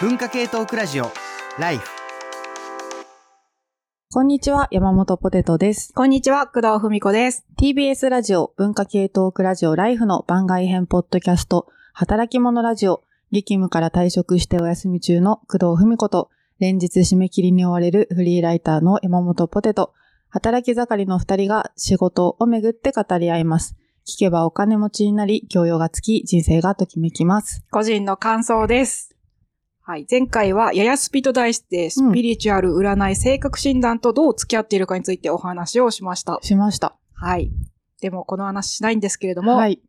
文化系トークラジオライフこんにちは、山本ポテトです。こんにちは、工藤文子です。TBS ラジオ文化系トークラジオライフの番外編ポッドキャスト、働き者ラジオ、激務から退職してお休み中の工藤文子と、連日締め切りに追われるフリーライターの山本ポテト、働き盛りの二人が仕事をめぐって語り合います。聞けばお金持ちになり、教養がつき、人生がときめきます。個人の感想です。はい。前回は、ややスピと題して、スピリチュアル占い性格診断とどう付き合っているかについてお話をしました。しました。はい。でも、この話しないんですけれども、はい。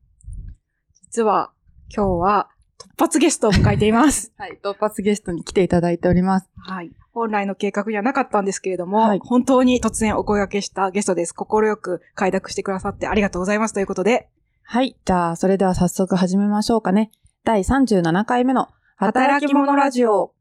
実は、今日は、突発ゲストを迎えています。はい。突発ゲストに来ていただいております。はい。本来の計画にはなかったんですけれども、はい本当に突然お声掛けしたゲストです。心よく快諾してくださってありがとうございますということで、はい。じゃあ、それでは早速始めましょうかね。第37回目の働き者ラジオ。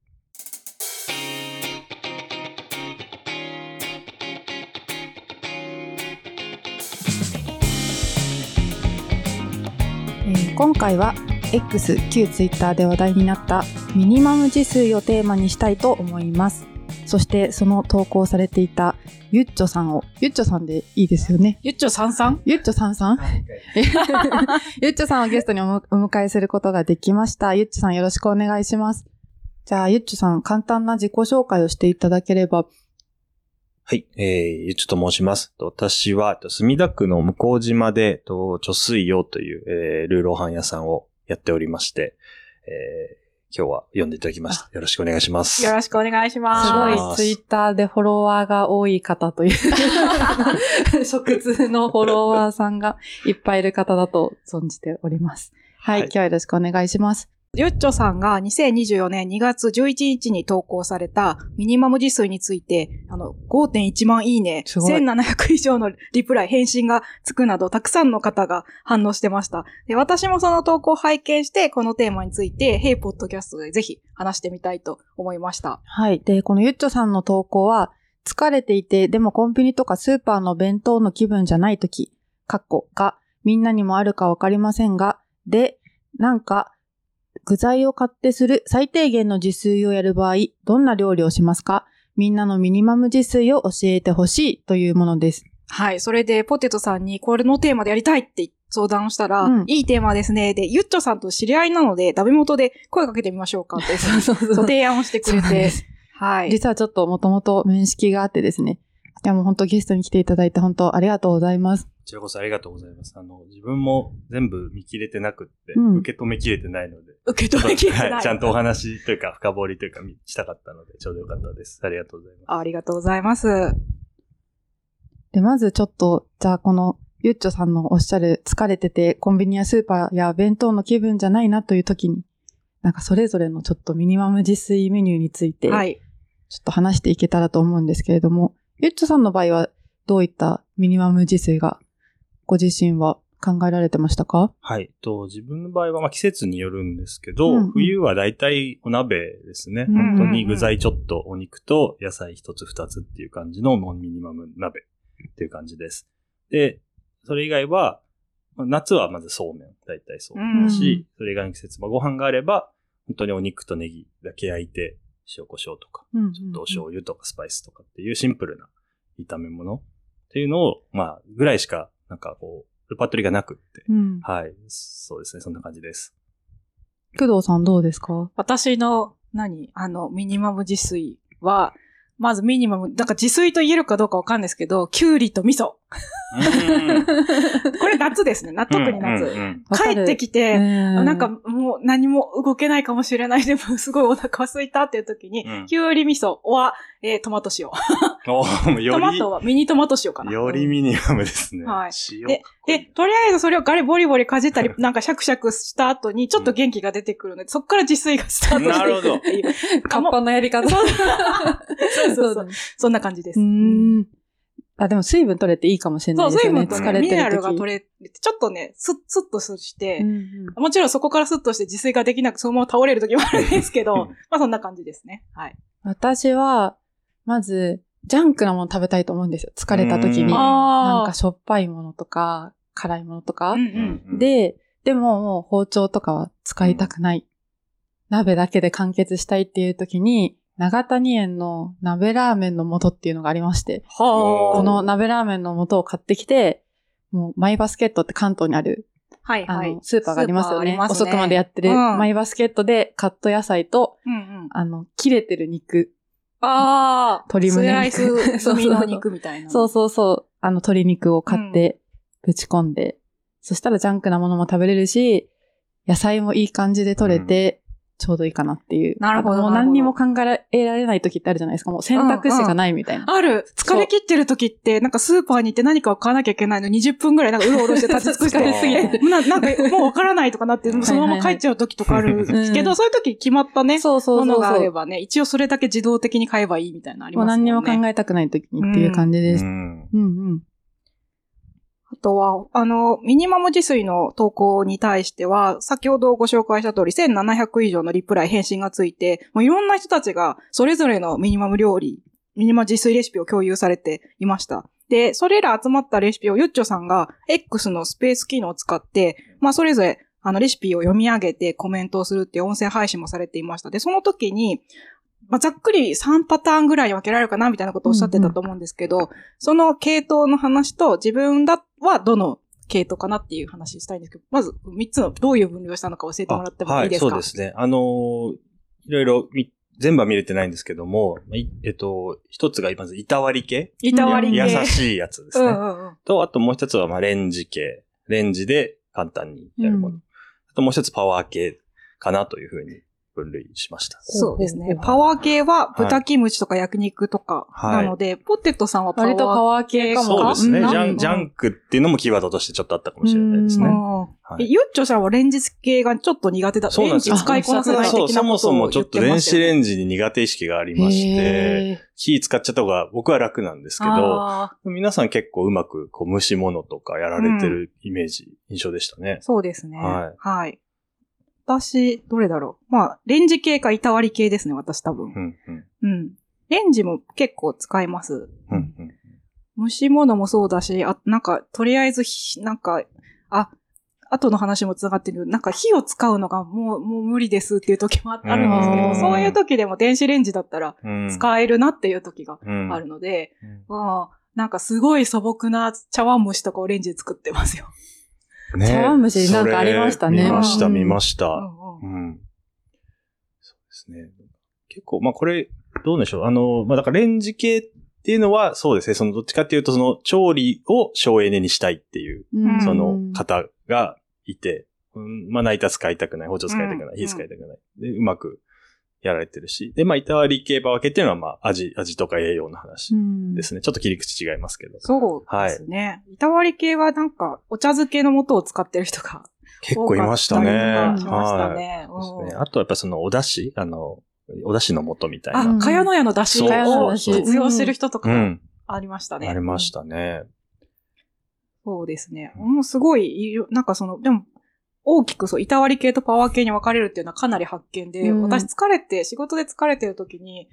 えー今回は X、旧 Twitter で話題になったミニマム自炊をテーマにしたいと思います。そしてその投稿されていたゆっちょさんを、ゆっちょさんでいいですよね。ゆっちょさんさん？ゆっちょさんさん？ゆっちょさんをゲストにお迎えすることができました。ゆっちょさんよろしくお願いします。じゃあ、ゆっちょさん、簡単な自己紹介をしていただければ。はい、えー、ゆっちょと申します。と私は、と墨田区の向島で、と貯水用という、えー、ルーローハン屋さんをやっておりまして、えー、今日は読んでいただきました。よろしくお願いします。よろしくお願いします。すごいツイッターでフォロワーが多い方という、食通のフォロワーさんがいっぱいいる方だと存じております。はい、はい今日はよろしくお願いします。ゆっちょさんが2024年2月11日に投稿されたミニマム自炊について、あの、5.1万いいね、い1700以上のリプライ、返信がつくなど、たくさんの方が反応してました。で私もその投稿を拝見して、このテーマについて、ヘイポッドキャストでぜひ話してみたいと思いました。はい。で、このゆっちょさんの投稿は、疲れていて、でもコンビニとかスーパーの弁当の気分じゃないとき、かっこが、みんなにもあるかわかりませんが、で、なんか、具材を買ってする最低限の自炊をやる場合、どんな料理をしますか？みんなのミニマム自炊を教えてほしいというものです。はい。それで、ポテトさんに、これのテーマでやりたいって相談をしたら、うんいいテーマですね。で、ゆっちょさんと知り合いなので、ダメ元で声かけてみましょうかって、そうそうそう提案をしてくれてはい。実はちょっともともと面識があってですね。いやもう本当ゲストに来ていただいて本当ありがとうございます。こちらこそありがとうございます。あの、自分も全部見切れてなくって、うん受け止めきれてないので、受け止めきれてない。はいちゃんとお話というか深掘りというかしたかったので、ちょうどよかったです。ありがとうございます。ありがとうございます。で、まずちょっと、じゃあこの、ゆっちょさんのおっしゃる疲れててコンビニやスーパーや弁当の気分じゃないなという時に、なんかそれぞれのちょっとミニマム自炊メニューについて、はい。ちょっと話していけたらと思うんですけれども、ゆっちょさんの場合はどういったミニマム自炊がご自身は考えられてましたか？はい。と、自分の場合は、まあ、季節によるんですけど、うんうん冬はだいたいお鍋ですね。うんうんうん本当に具材ちょっとお肉と野菜一つ二つっていう感じのもうミニマム鍋っていう感じです。で、それ以外は、まあ夏はまずそうめん、だいたいそうめんだし、それ以外の季節、まあ、ご飯があれば、本当にお肉とネギだけ焼いて、塩コショウとか、うんちょっとお醤油とかスパイスとかっていうシンプルな炒め物っていうのを、まあ、ぐらいしか、なんかこう、レパートリーがなくって、うん。はい。そうですね。そんな感じです。工藤さんどうですか？私の、何？あの、ミニマム自炊は、まずミニマム、なんか自炊と言えるかどうかわかんないですけど、きゅうりと味噌。これ夏ですね。な特に夏。うんうんうんわかる帰ってきて、ななんか、もう何も動けないかもしれない。でも すごいお腹空いたっていう時に、うんきゅうり味噌は、えートマト塩。トマトはミニトマト塩かな。り、よりミニマムですね。はい塩でで、とりあえずそれをガリボリボリかじったり、なんかシャクシャクした後に、ちょっと元気が出てくるので、そっから自炊がスタートしていくっていう。カッパのやり方。そうそうそう。そんな感じです。うーん。あ、でも水分取れていいかもしれなそう、水いですよね。分とね、疲れてる時ミネラルが取れて、ちょっとね、スッ、スッとして、うんうんもちろんそこからスッとして自炊ができなくそのまま倒れる時もあるんですけど、まあそんな感じですね。はい。私は、まず、ジャンクなもの食べたいと思うんですよ。疲れた時に。うんなんあかしょっぱいものとか、辛いものとか。うんうん。うんで、でももう包丁とかは使いたくない。鍋だけで完結したいっていう時に、長谷園の鍋ラーメンの素っていうのがありまして、はこの鍋ラーメンの素を買ってきて、もうマイバスケットって関東にある、はいはいあの、。スーパーがありますよね。ね遅くまでやってる、うんマイバスケットでカット野菜と、うんうん。あの、切れてる肉。ああ、鶏胸スライ肉ス 済みの肉みたいな。そうそうそう。あの、鶏肉を買って、ぶち込んで、そしたらジャンクなものも食べれるし、野菜もいい感じで取れて、ちょうどいいかなっていう。なるほどもうなるほど何にも考えられない時ってあるじゃないですか。もう選択肢がないみたいな。ある。疲れ切ってる時って、なんかスーパーに行って何かを買わなきゃいけないの20分ぐらいなんかうろうろして立ち尽くして 疲れすぎてななんかもうわからないとかなって、そのまま帰っちゃう時とかあるはいはいけど、そういう時決まったね、そうそうそう。ものがあればね、一応それだけ自動的に買えばいいみたいなのありもうますもんね。何にも考えたくない時にっていう感じです。うんうんうん。あとは、あの、ミニマム自炊の投稿に対しては、先ほどご紹介した通り、1700以上のリプライ返信がついて、もういろんな人たちが、それぞれのミニマム料理、ミニマム自炊レシピを共有されていました。で、それら集まったレシピをゆっちょさんが X のスペース機能を使って、まあそれぞれあのレシピを読み上げてコメントをするっていう音声配信もされていました。で、その時に、まあ、ざっくり3パターンぐらいに分けられるかなみたいなことをおっしゃってたと思うんですけど、その系統の話と自分だはどの系統かなっていう話したいんですけど、まず3つのどういう分類をしたのか教えてもらってもいいですか？はい、そうですね。あのーいろいろみ全部は見れてないんですけども、えっと、一つがまず、いたわり系。いたわり系。や優しいやつですね。うんうんうん。と、あともう一つは、まあ、レンジ系。レンジで簡単にやるもの。うんあともう一つパワー系かなというふうに分類しました。そうですね。パワー系は豚キムチとか焼肉とかはいなので、ポテトさんはパワー割とパワー系かも。そうですね。んジャン、うんジャンクっていうのもキーワードとしてちょっとあったかもしれないですね。うんはいえゆっちょさんはレンジ系がちょっと苦手だ。レンジそうなんですよ使いこなせない的なことをそう、そもそもちょっと電子レンンジに苦手意識がありまして、へ火使っちゃった方が僕は楽なんですけど、あ皆さん結構うまくこう蒸し物とかやられてるイメージ、印象でしたねー。そうですね。はいはい。私、どれだろう。まあ、レンジ系か板割り系ですね、私多分う。ん、うん、うん。レンジも結構使います。うん、うん。蒸し物もそうだし、あ、なんか、とりあえずひ、なんか、あ、後の話も繋がってるなんか火を使うのがもう、もう無理ですっていう時もああるんですけど、うんそういう時でも電子レンジだったらうん使えるなっていう時がうんあるので、うんうんなんかすごい素朴な茶碗蒸しとかをレンジで作ってますよ。ね茶碗蒸しなんかありましたね見ました、うん見ました。うん。そうですね。結構、まあこれ、どうでしょう。あの、まあだからレンジ系っていうのは、そうですね。そのどっちかっていうと、その調理を省エネにしたいっていう、うんその方がいて、うん、まあナイター使いたくない、包丁使いたくない、うん火使いたくない。で、うまくやられてるし。で、まあ板割り系場分けっていうのは、まあ味、味とか栄養の話うんですね。ちょっと切り口違いますけど。そうですね。板割り系はなんか、お茶漬けの素を使ってる人が結構いましたね。ましたはい。ね。そうですねうんあとはやっぱそのお出汁？あの、お出汁の素みたいな。あ、かやのやの出汁を活用してる人とか。ありましたね。ありましたね。そうですね。もうすごいなんかその、でも、大きくそう、板割り系とパワー系に分かれるっていうのはかなり発見で、うん。私疲れて、仕事で疲れてる時に、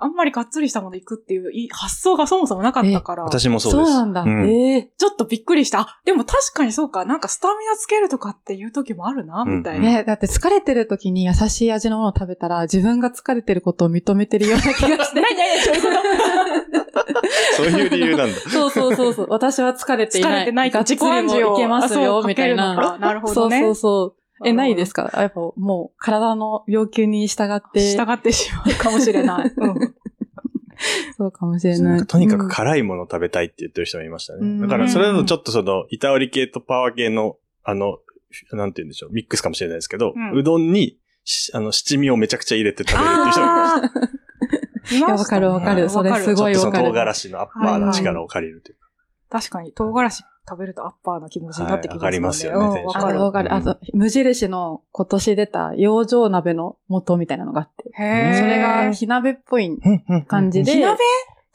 あんまりがっつりしたもの行くっていうい発想がそもそもなかったから、ち私もそうです。そうなんだ。うんええょっとびっくりした。あ、でも確かにそうか、なんかスタミナつけるとかっていう時もあるな、うんみたいな。ね、だって疲れてる時に優しい味のものを食べたら自分が疲れてることを認めてるような気がして。何何そういうことそういう理由なんだ。そうそうそうそう。私は疲れていない。疲れてないとがっつり自己暗示をもいけますよ、みたいな。なるほどねそうそうそう。え、うんないですか？やっぱもう体の要求に従って。従ってしまうかもしれない。うんそうかもしれない。とにかくうん辛いもの食べたいって言ってる人もいましたうんね。だからそれだとちょっとその、板割り系とパワー系の、あの、なんて言うんでしょう、ミックスかもしれないですけど、うんうどんに、しあの、七味をめちゃくちゃ入れて食べるっていう人もいました。いいや、わかるわかる。それすちょっとそのごいわかる。唐辛子のアッパーの力を借りるというか。確かに、唐辛子食べるとアッパーな気持ちになってきますよね。はいわかりますよねうんテンションあの、わかる。あと、無印の今年出た養生鍋の素みたいなのがあって。へーそれが火鍋っぽい感じで。火鍋？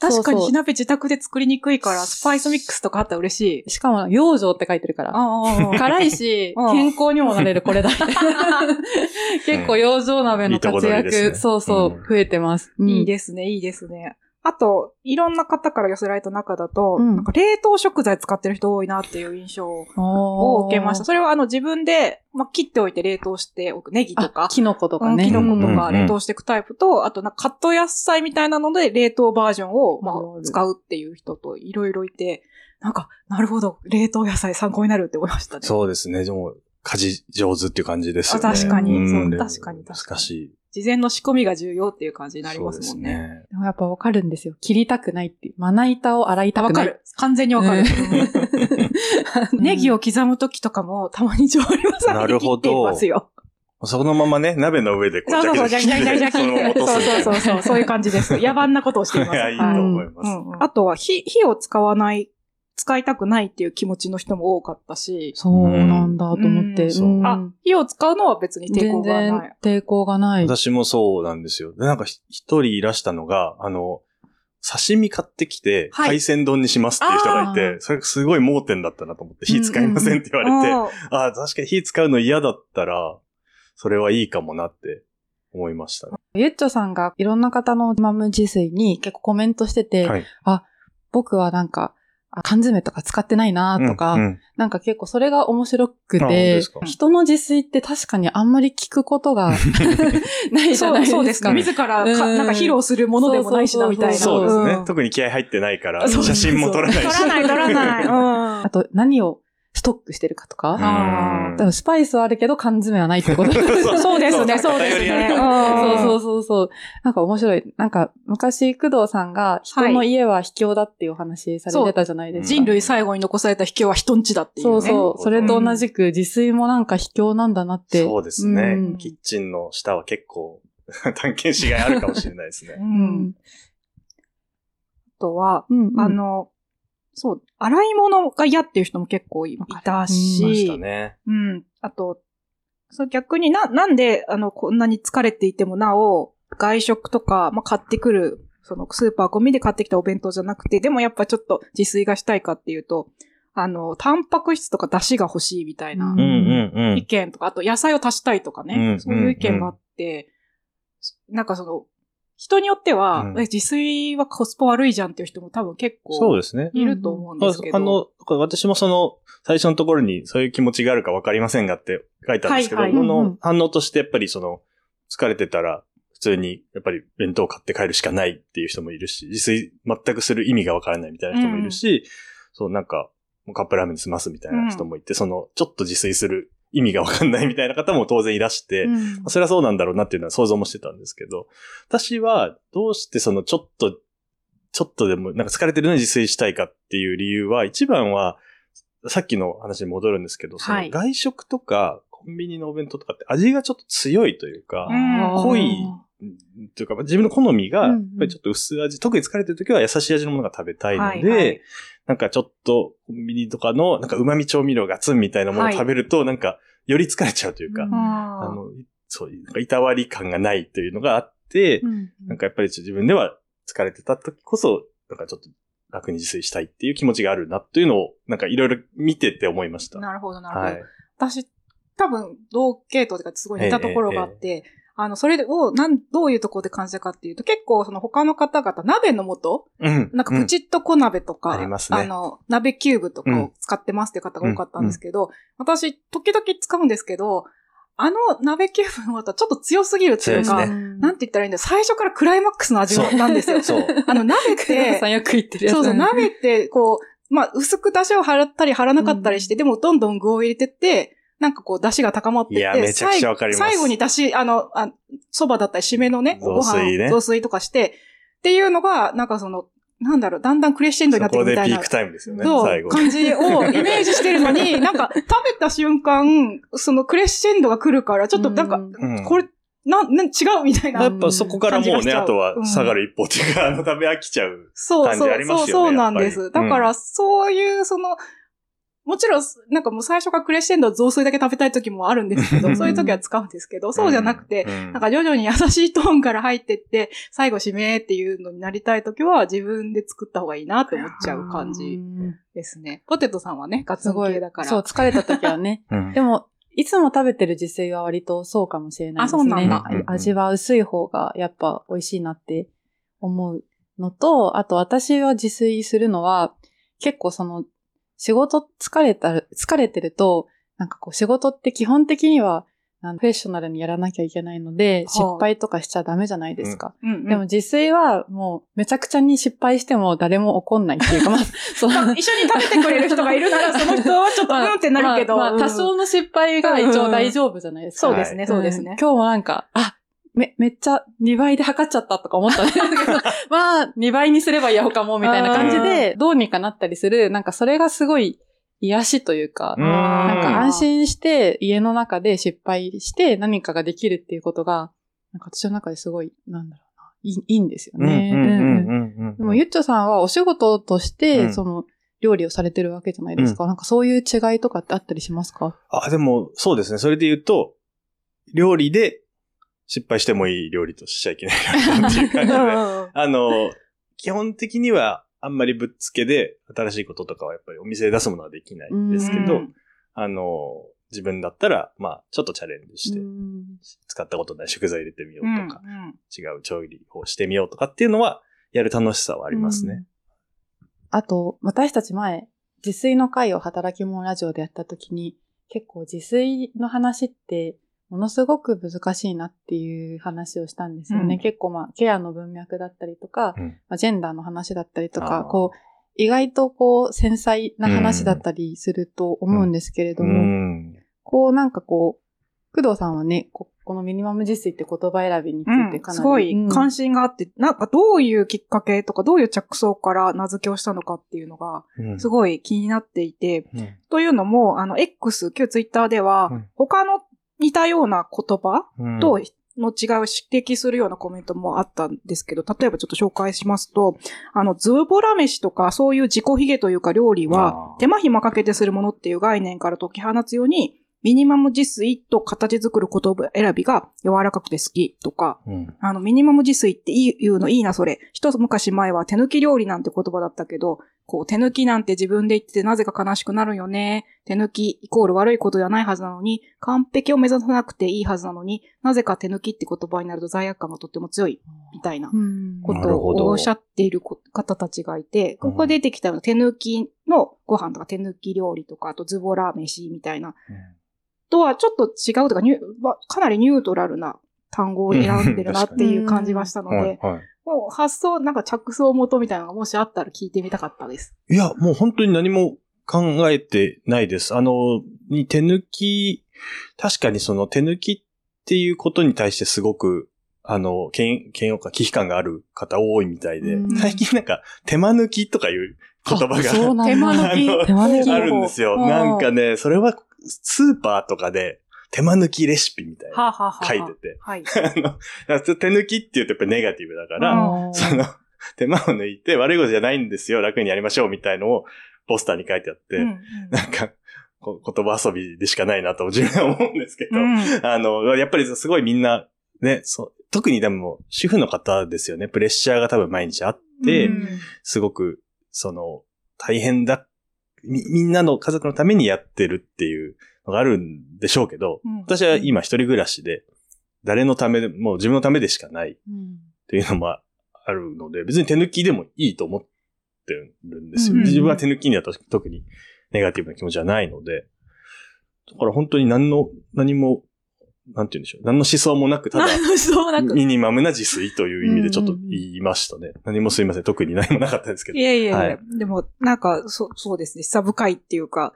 確かに火鍋自宅で作りにくいから、スパイスミックスとかあったら嬉しい。しかも、養生って書いてるから。あ辛いし、うん健康にもなれる、これだって。結構、養生鍋の活躍、そうそううん、増えてます。いいでですね、いいですね。あと、いろんな方から寄せられた中だと、うんなんか冷凍食材使ってる人多いなっていう印象をを受けました。それはあの自分で、まあ、切っておいて冷凍しておく。ネギとか。キノコとかね。うんキノコとうんうんうんか冷凍していくタイプと、あとなんかカット野菜みたいなので冷凍バージョンを、まあ、使うっていう人といろいろいて、なんか、なるほど、冷凍野菜参考になるって思いましたね。そうですね。でも、家事上手っていう感じですよね。あ確かにう確かに確かに難しい。事前の仕込みが重要っていう感じになりますもんね。ですね。でもやっぱわかるんですよ。切りたくないっていう。まな板を洗いたくない。わかる。完全にわかる。うん ネギを刻むときとかも、たまに調理技なるほど切ってますよ。そのままね、鍋の上でこう、そうそうそう、じゃじゃじゃじゃじゃそう。そうそうそう、そういう感じです。野蛮なことをしています。いや、いいとはい思います。あとは火、火を使わない、使いたくないっていう気持ちの人も多かったし、そうなんだと思って。うんそうんあ、火を使うのは別に抵抗全がない然。抵抗がない。私もそうなんですよ。で、なんかひ一人いらしたのが、あの、刺身買ってきて、はい海鮮丼にしますっていう人がいあて、ーそれがすごい盲点だったなと思って、火使いませんって言われて、あーああ、確かに火使うの嫌だったら、それはいいかもなって思いましたね。ゆっちょさんがいろんな方のマム自炊に結構コメントしてて、はい。僕はなんか、あ缶詰とか使ってないなとか、うんうんなんか結構それが面白くて人の自炊って確かにあんまり聞くことが ないじゃないですか。そうそうですね。自らか、うんなんか披露するものでもないしな、みたいな。そうですね。ん特に気合入ってないから、写真も撮らないし。撮らない、撮らない。うん あと何をストックしてるかとか？あーだからスパイスはあるけど缶詰はないってことそうですね、そうですね。そうそううそうそう。なんか面白い。なんか昔、工藤さんが人の家は卑怯だっていうお話されてたじゃないですか。人類最後に残された卑怯は人んちだっていうね。そうそう。それと同じく自炊もなんか卑怯なんだなって。そうですね、うんキッチンの下は結構、探検しがいあるかもしれないですねう。。うんん。あとは、うんうんあの、そう、洗い物が嫌っていう人も結構いたいましし、たね。うん。あと、そう逆にな、なんで、あの、こんなに疲れていてもなお、外食とか、まあ、買ってくる、そのスーパー、コンビニで買ってきたお弁当じゃなくて、でもやっぱちょっと自炊がしたいかっていうと、あの、タンパク質とか出汁が欲しいみたいなうんうんうんうん。意見とか、あと野菜を足したいとかね、うんそういう意見があって、なんかその、人によっては、うん。え自炊はコスパ悪いじゃんっていう人も多分結構そうですね。いると思うんですけど。あの、これ私もその、最初のところにそういう気持ちがあるかわかりませんがって書いたんですけど、はいはい。のん反応としてやっぱりその、疲れてたら、普通にやっぱり弁当を買って帰るしかないっていう人もいるし、自炊全くする意味がわからないみたいな人もいるし、そうなんか、カップラーメンで済ますみたいな人もいて、その、ちょっと自炊する意味がわかんないみたいな方も当然いらして、うん。それはそうなんだろうなっていうのは想像もしてたんですけど、私はどうしてそのちょっと、ちょっとでもなんか疲れてるのに自炊したいかっていう理由は、一番は、さっきの話に戻るんですけど、そはい。の外食とかコンビニのお弁当とかって味がちょっと強いというか、うん。濃いというか、まあ自分の好みが、うんうんやっぱりちょっと薄味、特に疲れてる時は優しい味のものが食べたいので、はいはいなんかちょっとコンビニとかのなんか旨味調味料ガツンみたいなものを食べると、なんかより疲れちゃうというか、うんああの、そういう、なんかいたわり感がないというのがあって、うんなんかやっぱり自分では疲れてた時こそ、なんかちょっと楽に自炊したいっていう気持ちがあるなというのを、なんかいろいろ見てて思いました。なるほど、なるほど。はい。私、多分、同系統というか、すごい似たところがあって、あの、それを、なん、どういうところで感じたかっていうと、結構、その他の方々、鍋の素うん。なんかプチッと小鍋とか、ありますねあの、鍋キューブとかを使ってますっていう方が多かったんですけど、私、時々使うんですけど、あの鍋キューブの素はちょっと強すぎるっていうか、強いですなんて言ったらいいんだ最初からクライマックスの味なんですよ。そう。あの、鍋っ工藤さてん、よく言ってるやつ。そうそう、鍋って、こう、まあ、薄く出汁を張ったり張らなかったりして、でもどんどん具を入れてって、なんかこう、出汁が高まってって、いやめちゃくちゃわかります最後に出汁、あの、あ蕎麦だったり、締めのね、ご雑炊ね飯、雑炊とかして、っていうのが、なんかその、なんだろう、だんだんクレッシェンドになそこっていくみたいな。でピークタイムですよね。感じをイメージしてるのに、なんか食べた瞬間、そのクレッシェンドが来るから、ちょっとなんか、うんこれ、なん、なん違うみたいな。やっぱそこからもうね、あとは下がる一方っていうか、あの食べ飽きちゃう。そうそう感じありますよねそうそうなんです。だから、そういう、その、もちろん、なんかもう最初からクレッシェンド雑炊だけ食べたい時もあるんですけど、そういう時は使うんですけど、そうじゃなくて、うんなんか徐々に優しいトーンから入ってって、最後締めっていうのになりたい時は自分で作った方がいいなって思っちゃう感じですね。ポテトさんはね、ガツン系だ。から。そう、疲れた時はね。う んでも、いつも食べてる自炊は割とそうかもしれないですね。あそうなんだ味は薄い方がやっぱ美味しいなって思うのと、あと私は自炊するのは、結構その、仕事疲れた、疲れてると、なんかこう仕事って基本的には、あのフェッショナルにやらなきゃいけないので、はあ失敗とかしちゃダメじゃないですか。うんうんでも自炊はもうめちゃくちゃに失敗しても誰も怒んないっていうか、まあ、そまあ一緒に食べてくれる人がいるなら、その人はちょっとうんってなるけど。まあ、まあうん多少の失敗が一応大丈夫じゃないですか。そうですね、そうですね。ん今日もなんか、あ、め、めっちゃ2倍で測っちゃったとか思ったんですけど、まあ、2倍にすればいいや他もみたいな感じで、どうにかなったりする、なんかそれがすごい癒しというか、うんなんか安心して家の中で失敗して何かができるっていうことが、なんか私の中ですごい、なんだろうな、いいいいんですよね。うんうんでも、ゆっちょさんはお仕事として、うんその、料理をされてるわけじゃないですか。なんかそういう違いとかってあったりしますか？あ、でも、そうですね。それで言うと、料理で失敗してもいい料理としちゃいけない料理っていう感じで。あの、基本的にはあんまりぶっつけで新しいこととかはやっぱりお店で出すものはできないんですけどうん、あの、自分だったら、まあ、ちょっとチャレンジしてう、ん使ったことない食材入れてみようんうとか、違う調理法してみようとかっていうのは、やる楽しさはありますね。あと、私たち前、自炊の会を働き者ラジオでやった時に、結構自炊の話って、ものすごく難しいなっていう話をしたんですよね。うん。結構まあ、ケアの文脈だったりとか、うん。まあ、ジェンダーの話だったりとか、こう、意外とこう、繊細な話だったりすると思うんですけれどうも、ん。こうなんかこう、工藤さんはね、ここのミニマム自炊って言葉選びについてかなり、すごいうん関心があって、なんかどういうきっかけとか、どういう着想から名付けをしたのかっていうのが、うん。すごい気になっていて、うん。というのも、あの、X、旧ツイッターでは、うん。他の似たような言葉うんとの違いを指摘するようなコメントもあったんですけど、例えばちょっと紹介しますと、あの、ズボラ飯とかそういう自己卑下というか料理あはー、手間暇かけてするものっていう概念から解き放つように、ミニマム自炊と形作る言葉選びが柔らかくて好きとか、うんあの、ミニマム自炊って言うのいいな、それ。一昔前は手抜き料理なんて言葉だったけど、こう、手抜きなんて自分で言っててなぜか悲しくなるよね。手抜きイコール悪いことではないはずなのに、完璧を目指さなくていいはずなのに、なぜか手抜きって言葉になると罪悪感がとっても強い、みたいなうん。ことをおっしゃっているこ方たちがいて、ここで出てきたのは手抜きのご飯とか手抜き料理とか、あとズボラ飯みたいな、とはちょっと違うとか、かなりニュートラルな単語を選んでるなっていう感じがしたのはいで、はい。もう発想、なんか着想元みたいなのがもしあったら聞いてみたかったです。いや、もう本当に何も考えてないです。あの、に手抜き、確かにその手抜きっていうことに対してすごく、あの、嫌嫌悪感、危機感がある方多いみたいで、うん。最近なんか手間抜きとかいう言葉が手間抜きあの手間抜き。あるんですよ。うん。なんかね、それはスーパーとかで手間抜きレシピみたいな書いてて。はい。あのだから手抜きって言うとやっぱネガティブだから、うん。その、手間を抜いて悪いことじゃないんですよ、楽にやりましょうみたいのをポスターに書いてあって、うんうん。なんか、こ言葉遊びでしかないなと自分は思うんですけど、うん。あの、やっぱりすごいみんな、ね、そう、特にでも主婦の方ですよね、プレッシャーが多分毎日あって、うん。すごく、その、大変だ、み、みんなの家族のためにやってるっていうのがあるんでしょうけど、うん。私は今一人暮らしで、誰のためで、もう自分のためでしかないうん。っていうのもあるので、別に手抜きでもいいと思ってるんですよ。うん自分は手抜きには特にネガティブな気持ちはないので、だから本当に何の、何も、なんて言うんでしょう。何の思想もなく、ただ。ミニマムな自炊という意味でちょっと言いましたね。何もすいません。特に何もなかったですけどい。やいやいや、はいでも、なんか、そそうですね、久深いっていうか、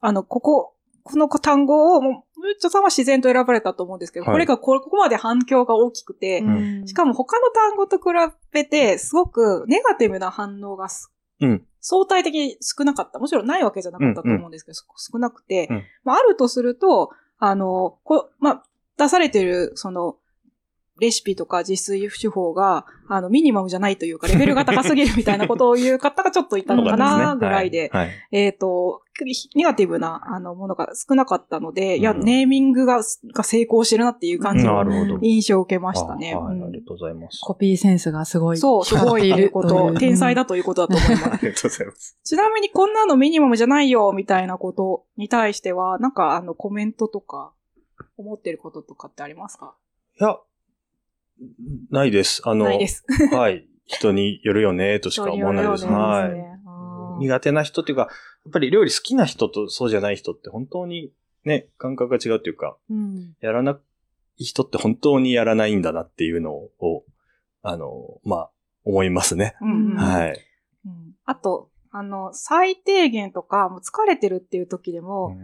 あの、ここ、この単語を、もう、ムッチョさんは自然と選ばれたと思うんですけど、はいこれがここまで反響が大きくて、うんしかも他の単語と比べて、すごくネガティブな反応がすうん。相対的に少なかった。もちろんないわけじゃなかったと思うんですけど、そ少なくて、うんまあ、あるとすると、あの、こまあ、出されてる、その、レシピとか自炊手法が、あの、ミニマムじゃないというか、レベルが高すぎるみたいなことを言う方がちょっといたのかな、ぐらいで、はい。はいえっ、と、ネガティブな、あの、ものが少なかったので、いや、うんネーミングが、が成功してるなっていう感じの。印象を受けましたね。あはい、うんありがとうございます。コピーセンスがすごい。そう、すごい ということ、天才だ。だということだと思います。ありがとうございます。ちなみにこんなのミニマムじゃないよ、みたいなことに対しては、なんかあのコメントとか、思ってることとかってありますか？いや、ないです。あの。はい。人によるよね、としか思わないです。はい。苦手な人っていうか、やっぱり料理好きな人とそうじゃない人って本当にね、感覚が違うっていうか、うん。やらない人って本当にやらないんだなっていうのを、あの、まあ、思いますね。うんうんはい。うんあと、あの、最低限とか、もう疲れてるっていう時でも、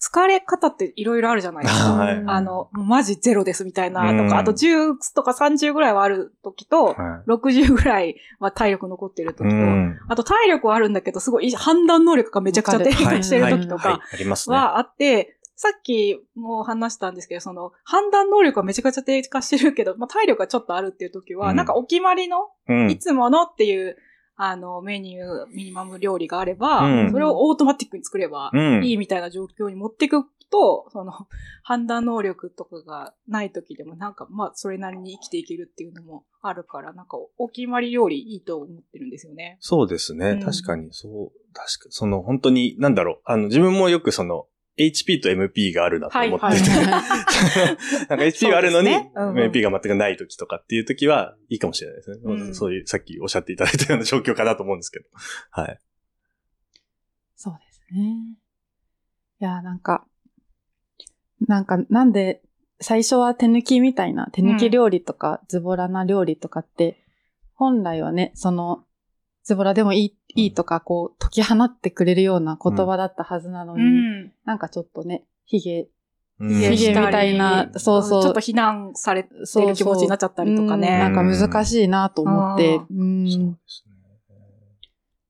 疲れ方っていろいろあるじゃないですか。はい。あの、もうマジゼロですみたいなうん。とか、あと10とか30ぐらいはある時と、は60ぐらいは体力残ってるい。時と、うん。あと体力はあるんだけど、すごい判断能力がめちゃくちゃ低下 してる時とはい。か。はあって、さっきも話したんですけど、その判断能力はめちゃくちゃ低下してるけど、まあ、体力がちょっとあるっていう時は、うん。なんかお決まりの、うん。いつものっていう、あの、メニュー、ミニマム料理があれば、うんそれをオートマティックに作ればうんいいみたいな状況に持っていくと、その、判断能力とかがない時でも、なんか、まあ、それなりに生きていけるっていうのもあるから、なんか、お決まり料理いいと思ってるんですよね。そうですね。うん確かに、そう、確かその、本当に、なんだろう、あの、自分もよくその、HP と MP があるなと思ってて、はいはい なんか HP があるのに、ねうんうん MP が全くない時とかっていう時はいいかもしれないですね。うんそういう、さっきおっしゃっていただいたような状況かなと思うんですけど。はい。そうですね。いや、なんか、なんか、なんで、最初は手抜きみたいな、手抜き料理とか、ズボラな料理とかって、本来はね、その、ズボラでもいい、いいとか、こう、解き放ってくれるような言葉だったはずなのに、ん。なんかちょっとね、ヒゲ、うん。ヒゲみたいなそうそう。ちょっと非難されてる気持ちになっちゃったりとかうんね。なんか難しいなと思って、うん。そうですね。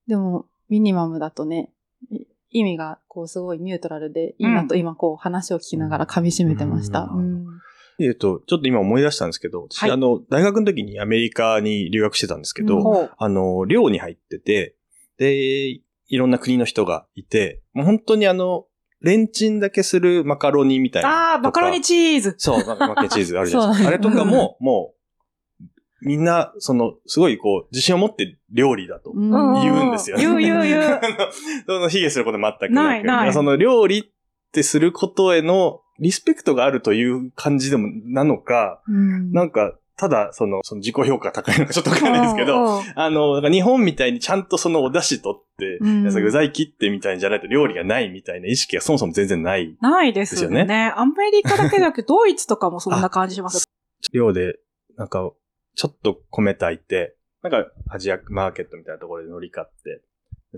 でも、ミニマムだとね、い意味がこうすごいニュートラルでいいなと今こう話を聞きながら噛み締めてました。ううんんえっと、ちょっと今思い出したんですけど、私、はいあの、大学の時にアメリカに留学してたんですけど、うん。あの、寮に入ってて、で、いろんな国の人がいて、もう本当にあの、レンチンだけするマカロニみたいな。ああ、マカロニチーズ。そう、マケンチーズ あるじゃないですか。あれとかも、もう、みんな、その、すごいこう、自信を持って料理だとうん言うんですよね。言う言う言う その、卑下すること全くなく。ないないその、料理ってすることへの、リスペクトがあるという感じでも、なのか、うんなんか、ただ、その、その自己評価が高いのかちょっとわかんないですけど、あの、なんか日本みたいにちゃんとそのお出汁取って、うん具材切ってみたいんじゃないと料理がないみたいな意識がそもそも全然ない。ないですよね。アメリカだけじゃなくて、ドイツとかもそんな感じします。量で、なんか、ちょっと米炊いて、なんかアジアマーケットみたいなところで海苔買って、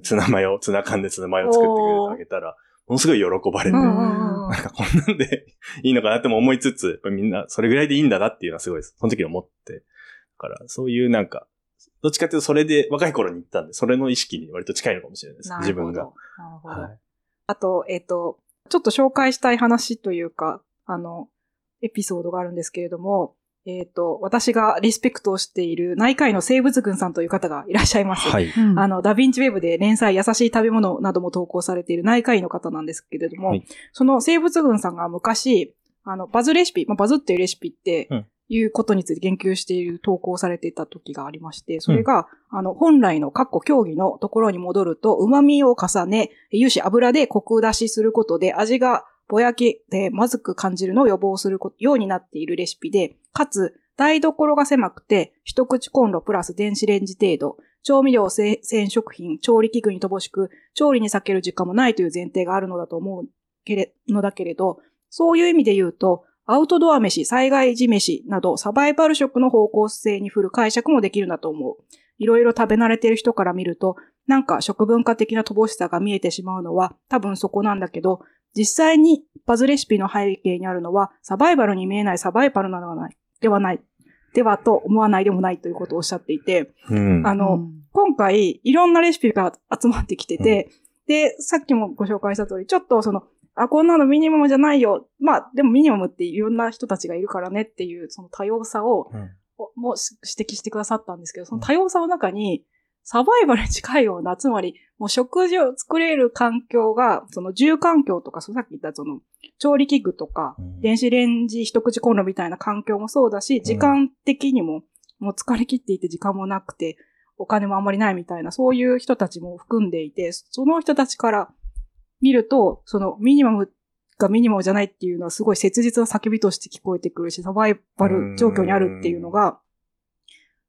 ツナマヨ、ツナ缶でツナマヨ作ってくれてあげたら、ものすごい喜ばれて、うんなうんかこんなんで いいのかなっても思いつつ、やっぱりみんなそれぐらいでいいんだなっていうのはすごい、その時思って。だから、そういうなんか、どっちかっていうとそれで若い頃に行ったんで、それの意識に割と近いのかもしれないです。自分が。。なるほど。はい。あと、えっ、と、ちょっと紹介したい話というか、あの、エピソードがあるんですけれども、えっ、と、私がリスペクトをしている内科医の生物軍さんという方がいらっしゃいます。はい。うんあの、ダヴィンチウェブで連載優しい食べ物なども投稿されている内科医の方なんですけれども、はいその生物軍さんが昔、あの、バズレシピ、まあ、バズっていうレシピってうん、いうことについて言及している投稿されていた時がありまして、それが、あの、本来のカッコ競技のところに戻ると、旨味を重ね、油脂油でコク出しすることで味がぼやけてまずく感じるのを予防するようになっているレシピで、かつ、台所が狭くて、一口コンロプラス電子レンジ程度、調味料、生鮮食品、調理器具に乏しく、調理に避ける時間もないという前提があるのだと思うけれ、のだけれど、そういう意味で言うと、アウトドア飯、災害時飯などサバイバル食の方向性に振る解釈もできるんだと思う。いろいろ食べ慣れている人から見ると、なんか食文化的な乏しさが見えてしまうのは多分そこなんだけど、実際にバズレシピの背景にあるのは、サバイバルに見えないサバイバルなのではない、ではない、ではと思わないでもないということをおっしゃっていて、うん。あの、うん今回、いろんなレシピが集まってきてて、で、さっきもご紹介した通り、ちょっとその、あ、こんなのミニマムじゃないよ。まあ、でもミニマムっていろんな人たちがいるからねっていう、その多様さを、うんおも指摘してくださったんですけど、その多様さの中に、サバイバルに近いような、つまり、もう食事を作れる環境が、その住環境とか、そのさっき言ったその、調理器具とか、うん。電子レンジ一口コンロみたいな環境もそうだし、時間的にも、もう疲れ切っていて時間もなくて、お金もあんまりないみたいな、そういう人たちも含んでいて、その人たちから見ると、そのミニマムがミニマムじゃないっていうのはすごい切実な叫びとして聞こえてくるし、サバイバル状況にあるっていうのが、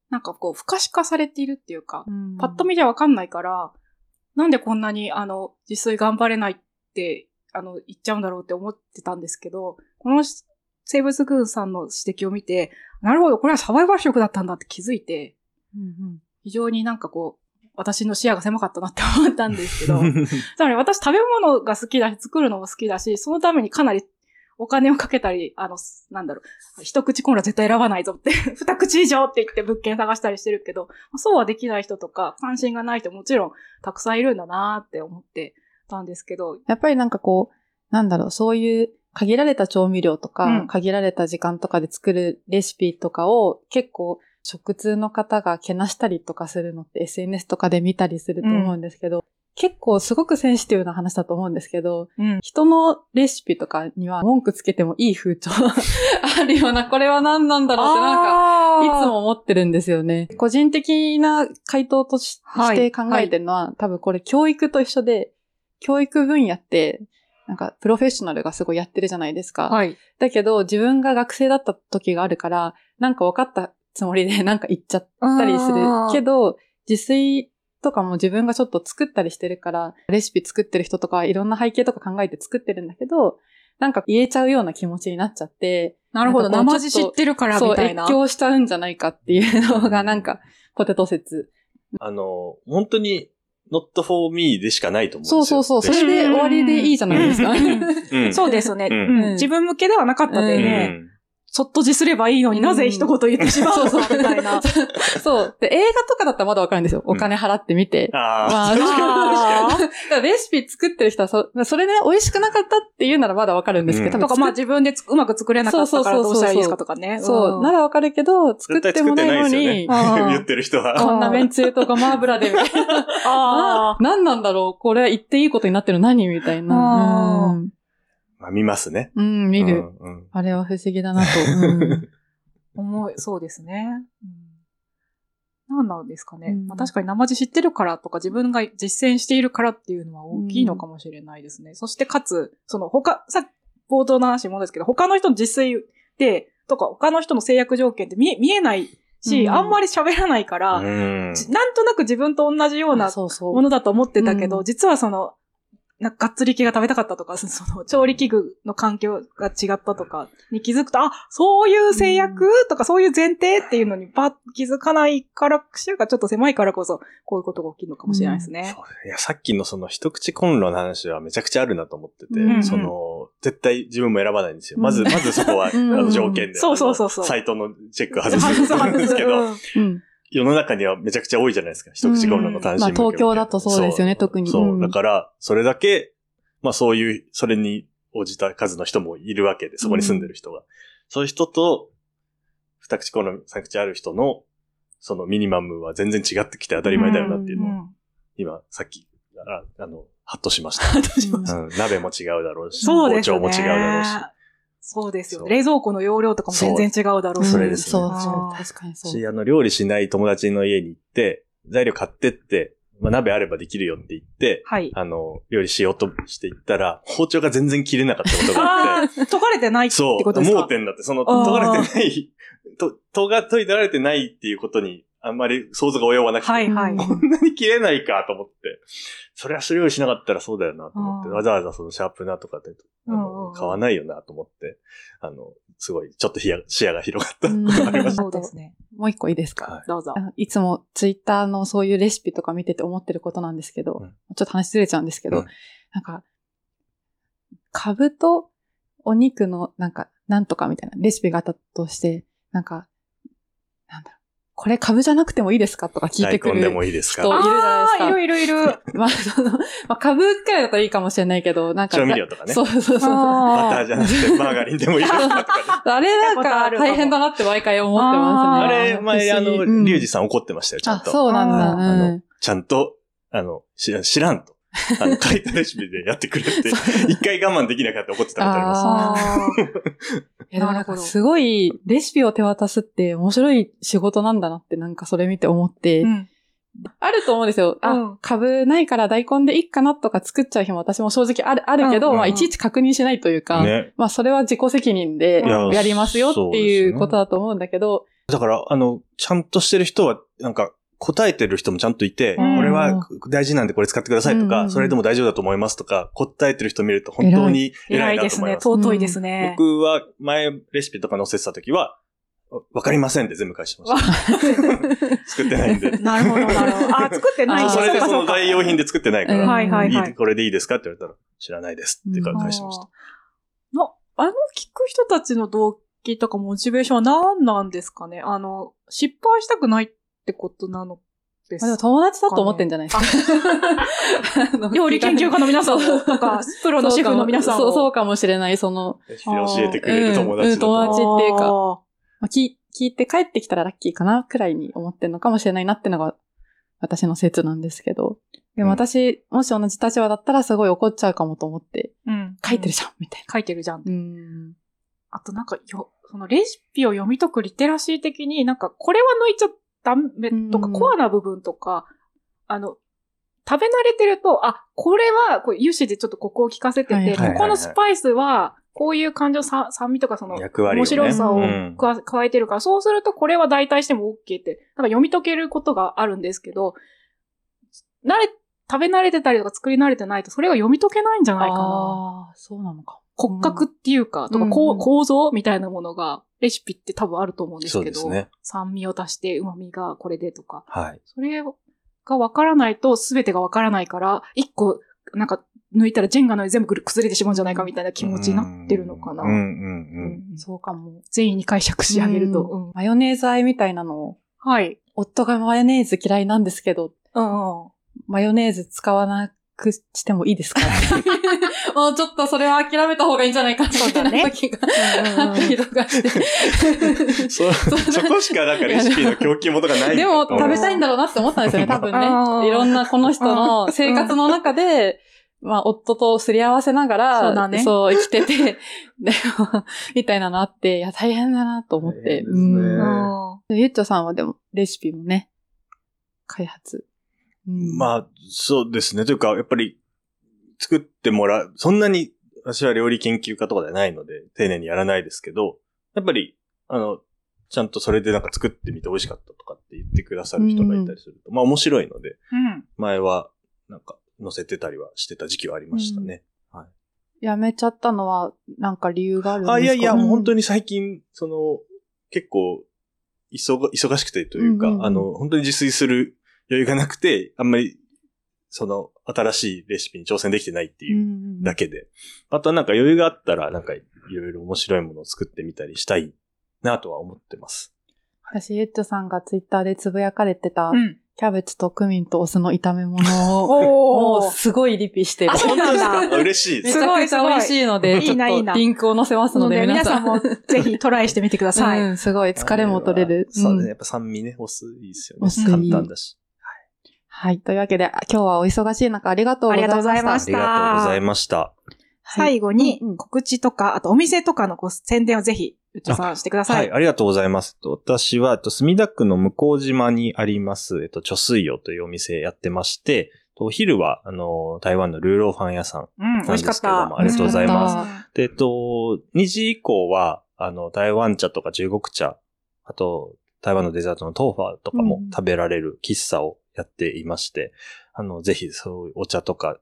なんかこう、不可視化されているっていうか、うん。パッと見じゃわかんないから、なんでこんなに、あの、自炊頑張れないって、あの、言っちゃうんだろうって思ってたんですけど、この生物軍さんの指摘を見て、なるほど、これはサバイバル食だったんだって気づいて、うん非常になんかこう、私の視野が狭かったなって思ったんですけど、つまり私食べ物が好きだし、作るのも好きだし、そのためにかなりお金をかけたり、あの、なんだろう、一口コンロ絶対選ばないぞって、二口以上って言って物件探したりしてるけど、まあそうはできない人とか、関心がない人もちろんたくさんいるんだなって思ってたんですけど、やっぱりなんかこう、なんだろう、そういう限られた調味料とか、うん。限られた時間とかで作るレシピとかを結構食通の方がけなしたりとかするのって SNS とかで見たりすると思うんですけど、結構すごくセンシティブな話だと思うんですけど、うん。人のレシピとかには文句つけてもいい風潮あるような、これは何なんだろうってなんか、いつも思ってるんですよね。個人的な回答としはいして考えてるのは、多分これ教育と一緒で、教育分野って、なんかプロフェッショナルがすごいやってるじゃないですか。はい。だけど自分が学生だった時があるから、なんか分かったつもりでなんか言っちゃったりするけど、自炊とかも自分がちょっと作ったりしてるから、レシピ作ってる人とかいろんな背景とか考えて作ってるんだけど、なんか言えちゃうような気持ちになっちゃって、なるほど、生地知ってるからそう、みたいな。越境しちゃうんじゃないかっていうのがなんか、ポテト説。あの、本当に、not for me でしかないと思うんですよ。そうそうそう。それで終わりでいいじゃないですか。そうですね、自分向けではなかったでうんね、そっと自すればいいのになぜ一言言ってしまうのか みたいな。そう。で、映画とかだったらまだわかるんですよ。お金払ってみて。ああ、まあ、確かレシピ作ってる人はそ、それで美味しくなかったっていうならまだわかるんですけど、うんーとか、まあ自分でつうまく作れなかったからどうしたらいいですかとかね。そう、ならわかるけど、作ってもないのに、。うん言ってる人は。こんなめんつゆとごま油でみたいな。あな何なんだろうこれは言っていいことになってる何みたいあな。ーまあ見ますね。うん、うん見る。うんうんあれは不思議だなと。うん 思い、そうですね。うん何なんですかね。うんまあ、確かに生地知ってるからとか自分が実践しているからっていうのは大きいのかもしれないですね。そしてかつ、その他、さっき冒頭の話もですけど、他の人の実炊で、とか他の人の制約条件って見え見えないし、うんあんまり喋らないから、うんじなんとなく自分と同じようなそうそう。ものだと思ってたけど、うん実はその、なんかがっつり系が食べたかったとか、その調理器具の環境が違ったとかに気づくと、あ、そういう制約とかそういう前提っていうのにパッ気づかないから、視野がちょっと狭いからこそ、こういうことが起きるのかもしれないですね。そういや、さっきのその一口コンロの話はめちゃくちゃあるなと思ってて、うん。その、絶対自分も選ばないんですよ。うん。まず、まずそこは、うん。あの条件で、そうそうそうそう。サイトのチェック外すんですけど、うん。うん。世の中にはめちゃくちゃ多いじゃないですか。一口コンロの単身まあ東京だとそうですよね特にそう。うんだから、それだけ、まあそういう、それに応じた数の人もいるわけで、そこに住んでる人が。そういう人と、二口コンロ、三口ある人の、そのミニマムは全然違ってきて当たり前だよなっていうのを、うん今、さっき、ああの、ハッとしました。うん、鍋も違うだろうし。包丁も違うだろうし。そうですよ。そう冷蔵庫の容量とかも全然違うだろうし。それですねそうそう確かにそう。し、あの、料理しない友達の家に行って、材料買ってって、まあ、鍋あればできるよって言って、はい。あの、料理しようとしていったら、包丁が全然切れなかったことがああって、あ、解かれてないってそう、ことですか？盲点だって、その、あー研がれてない、と、研が、研いでられてないっていうことに、あんまり想像が及ばなくて、はいはい。うんこんなに切れないかと思って、それは料理しなかったらそうだよなと思って、うん。わざわざそのシャープナーとかで、あのうん買わないよなと思って、あの、すごい、ちょっと視野視野が広がったことがありました。そうですね。もう一個いいですか？はい。どうぞ。いつもツイッターのそういうレシピとか見てて思ってることなんですけど、うん。ちょっと話ずれちゃうんですけど、うん。なんか、カブとお肉のなんか、なんとかみたいなレシピがあったとして、なんか、これカブじゃなくてもいいですか？とか聞いてくる大根でもいいですか？人いるじゃないですか。あーいるいるいる。まあ、その、まあ、カブくらいだったらいいかもしれないけど、なんか。調味料とかねそうそうそうそう。バターあじゃなくてマーガリンでもいいですか？とかね。あれなんか大変だなって毎回思ってますね。あれ、前、あの、リュウジさん怒ってましたよ、ちゃんあ、と。そうなんだ。ああうんの、ちゃんと、あの、知らんと。あの、書いたレシピでやってくれって、一回我慢できなかった怒ってたことあります。でもなんかすごい、レシピを手渡すって面白い仕事なんだなってなんかそれ見て思って、ーうん。あると思うんですよ。あ、うん。株ないから大根でいいかなとか作っちゃう日も私も正直ある、あるけど、うんまあいちいち確認しないというか、ね。まあそれは自己責任でいややりますよっていうことだと思うんだけど、だから、あの、ちゃんとしてる人は、なんか、答えてる人もちゃんといて、うん。これは大事なんでこれ使ってくださいとか、うんうんうんそれでも大丈夫だと思いますとか、答えてる人見ると本当に偉い偉いですね。なと思います。尊いですね。僕は前レシピとか載せてた時は、わかりませんって全部返してました。作ってないんで。なるほど、なるほど。あ、作ってないあそれでその代用品で作ってないから、うんはいはいはいいいこれでいいですかって言われたら、知らないですって返してました。な、あの、聞く人たちの動機とかモチベーションは何なんですかね？あの、失敗したくないってことなのですまあでも友達だと思ってんじゃないですか。料理研究家の皆さんもとか、プロのシェフの皆さんも。そう、そうかもしれない。その、教えてくれる友達だうんうん友達っていうかあまあ、聞聞いて帰ってきたらラッキーかなくらいに思ってるのかもしれないなってのが私の説なんですけど。でも私、もし同じ立場だったらすごい怒っちゃうかもと思って、ーうん。書いてるじゃん、みたい書いてるじゃん。な。うん。あとなんかよ、そのレシピを読み解くリテラシー的になんかこれは抜いちゃダメとか、うん。コアな部分とか、あの、食べ慣れてると、あ、これは、こう油脂でちょっとここを効かせてて、はいはいはいここのスパイスは、こういう感情、さ酸味とかその、面白さをうん。加加えてるから、そうするとこれは代替しても OK って、なんか読み解けることがあるんですけど、慣れ、食べ慣れてたりとか作り慣れてないと、それが読み解けないんじゃないかな。ああ、そうなのか。骨格っていうか、とか、うんこううん。構造みたいなものが、レシピって多分あると思うんですけど、ね。酸味を足して旨味がこれでとか、はい。それがわからないと全てがわからないから、一個、なんか、抜いたらジェンガの全部崩れてしまうんじゃないかみたいな気持ちになってるのかな。うんうんうん。うんそうかも。善意に解釈し上げると。マヨネーズ和えみたいなのを、はい。夫がマヨネーズ嫌いなんですけど、うんうん。マヨネーズ使わなくしてもいいですか？もうちょっとそれは諦めた方がいいんじゃないかな、みたいな時がうんうん あったりとかして。そ、そこしかなんかレシピの供給元がないんだでも食べたいんだ。だろうなって思ったんですよね、多分ね。いろんなこの人の生活の中で、まあ、夫とすり合わせながら、そうだねそう生きてて、でも、みたいなのあって、いや、大変だなと思って。ねうんうんゆっちょさんはでも、レシピもね、開発。うんまあ、そうですね。というか、やっぱり、作ってもらう、そんなに、私は料理研究家とかではないので、丁寧にやらないですけど、やっぱり、あの、ちゃんとそれでなんか作ってみて美味しかったとかって言ってくださる人がいたりすると、まあ面白いので、うん。前は、なんか、載せてたりはしてた時期はありましたね。やめちゃったのは、なんか理由があるんですかあ、いやいや、もう本当に。に最近、その、結構、忙忙しくてというか、うんうんうんあの、本当に自炊する余裕がなくて、あんまり、その、新しいレシピに挑戦できてないっていううんだけで。あとはなんか余裕があったら、なんかいろいろ面白いものを作ってみたりしたいなとは思ってます。私、ゆっちょさんがツイッターでつぶやかれてた、うん。キャベツとクミンとお酢の炒め物を、おもうすごいリピしてる。あそうなんだあ 嬉しいです。めちゃくちゃ美味しいので、いいないいなリンクを載せますので、皆さん。もぜひトライしてみてください。うん、すごい疲れも取れる。そうね。んやっぱ酸味ね、お酢いいですよね。簡単だし。はい。というわけで、今日はお忙しい中ありがとうございました。ありがとうございましありがとうございました。はい最後に告知とか、あとお店とかのご宣伝をぜひ、うちさんしてくださ。はいい、ありがとうございます。えっと私は、えっと、墨田区の向島にあります、えっと、貯水魚というお店やってまして、えっとお昼は、あの、台湾のルーローファン屋さん。うん、美味しかった。なんですけどもありがとうございますす。で、えっと、2時以降は、あの、台湾茶とか中国茶、あと、台湾のデザートのトーファーとかもうん食べられる喫茶をやっていまして、あの、ぜひそういうお茶とか、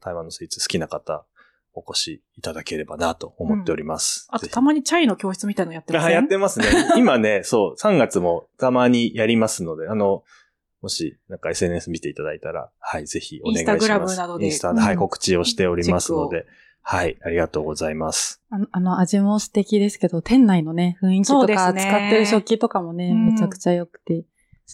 台湾のスイーツ好きな方、お越しいただければなと思っております。あと、ぜひたまにチャイの教室みたいなのやってますあ、ね。やってますね。今ね、そう、3月もたまにやりますので、あの、もし、なんか SNS 見ていただいたら、はい、ぜひお願いします。インスタグラムなどでインスタで、はい、うん告知をしておりますので、はい、ありがとうございます。あのあの、味も素敵ですけど、店内のね、雰囲気とか、ね使ってる食器とかもね、うんめちゃくちゃ良くて、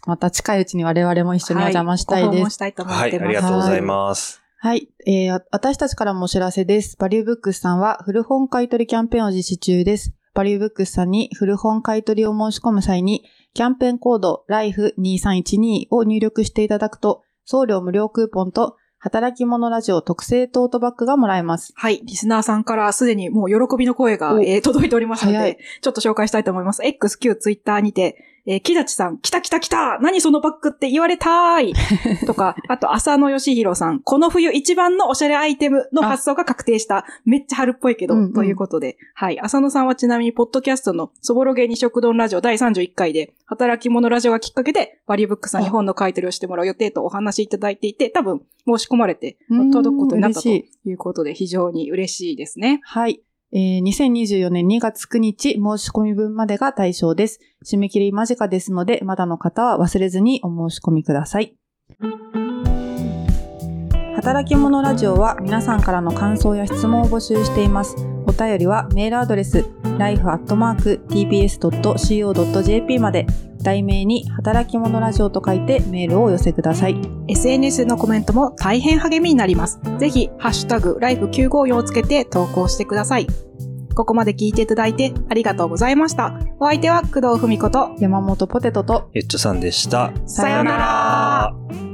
また近いうちに我々も一緒にお邪魔したいはご訪です。問したいと思はい、ってます。ありがとうございます。はい。えー、私たちからもお知らせです。バリューブックスさんは古本買取キャンペーンを実施中です。バリューブックスさんに古本買取を申し込む際に、キャンペーンコード LIFE2312 を入力していただくと、送料無料クーポンと、働き者ラジオ特製トートバッグがもらえます。はい。リスナーさんからすでにもう喜びの声が、おえー届いておりますので、ちょっと紹介したいと思います。X、Q、Twitter にて、えー木立さん、来た来た来た何そのバッグって言われたーい とか、あと、浅野義弘さん、この冬一番のおしゃれアイテムの発送が確定した。めっちゃ春っぽいけど、うんうんということで。はい。浅野さんはちなみに、ポッドキャストのそぼろ芸に食堂ラジオ第31回で、働き者ラジオがきっかけで、バリューブックさんに本の買い取りをしてもらう予定とお話しいただいていて、多分、申し込まれて、うん届くことになったということで、非常に嬉しいですね。はい。えー2024年2月9日申し込み分までが対象です。締め切り間近ですので、まだの方は忘れずにお申し込みください。働き者ラジオは皆さんからの感想や質問を募集しています。お便りはメールアドレス life.tbs.co.jp まで題名に働き者ラジオと書いてメールをお寄せください。SNS のコメントも大変励みになります。ぜひ、ハッシュタグ、ライフ954をつけて投稿してください。ここまで聞いていただいてありがとうございました。お相手は工藤文子と、山本ポテトとエッチョさんでした。さようなら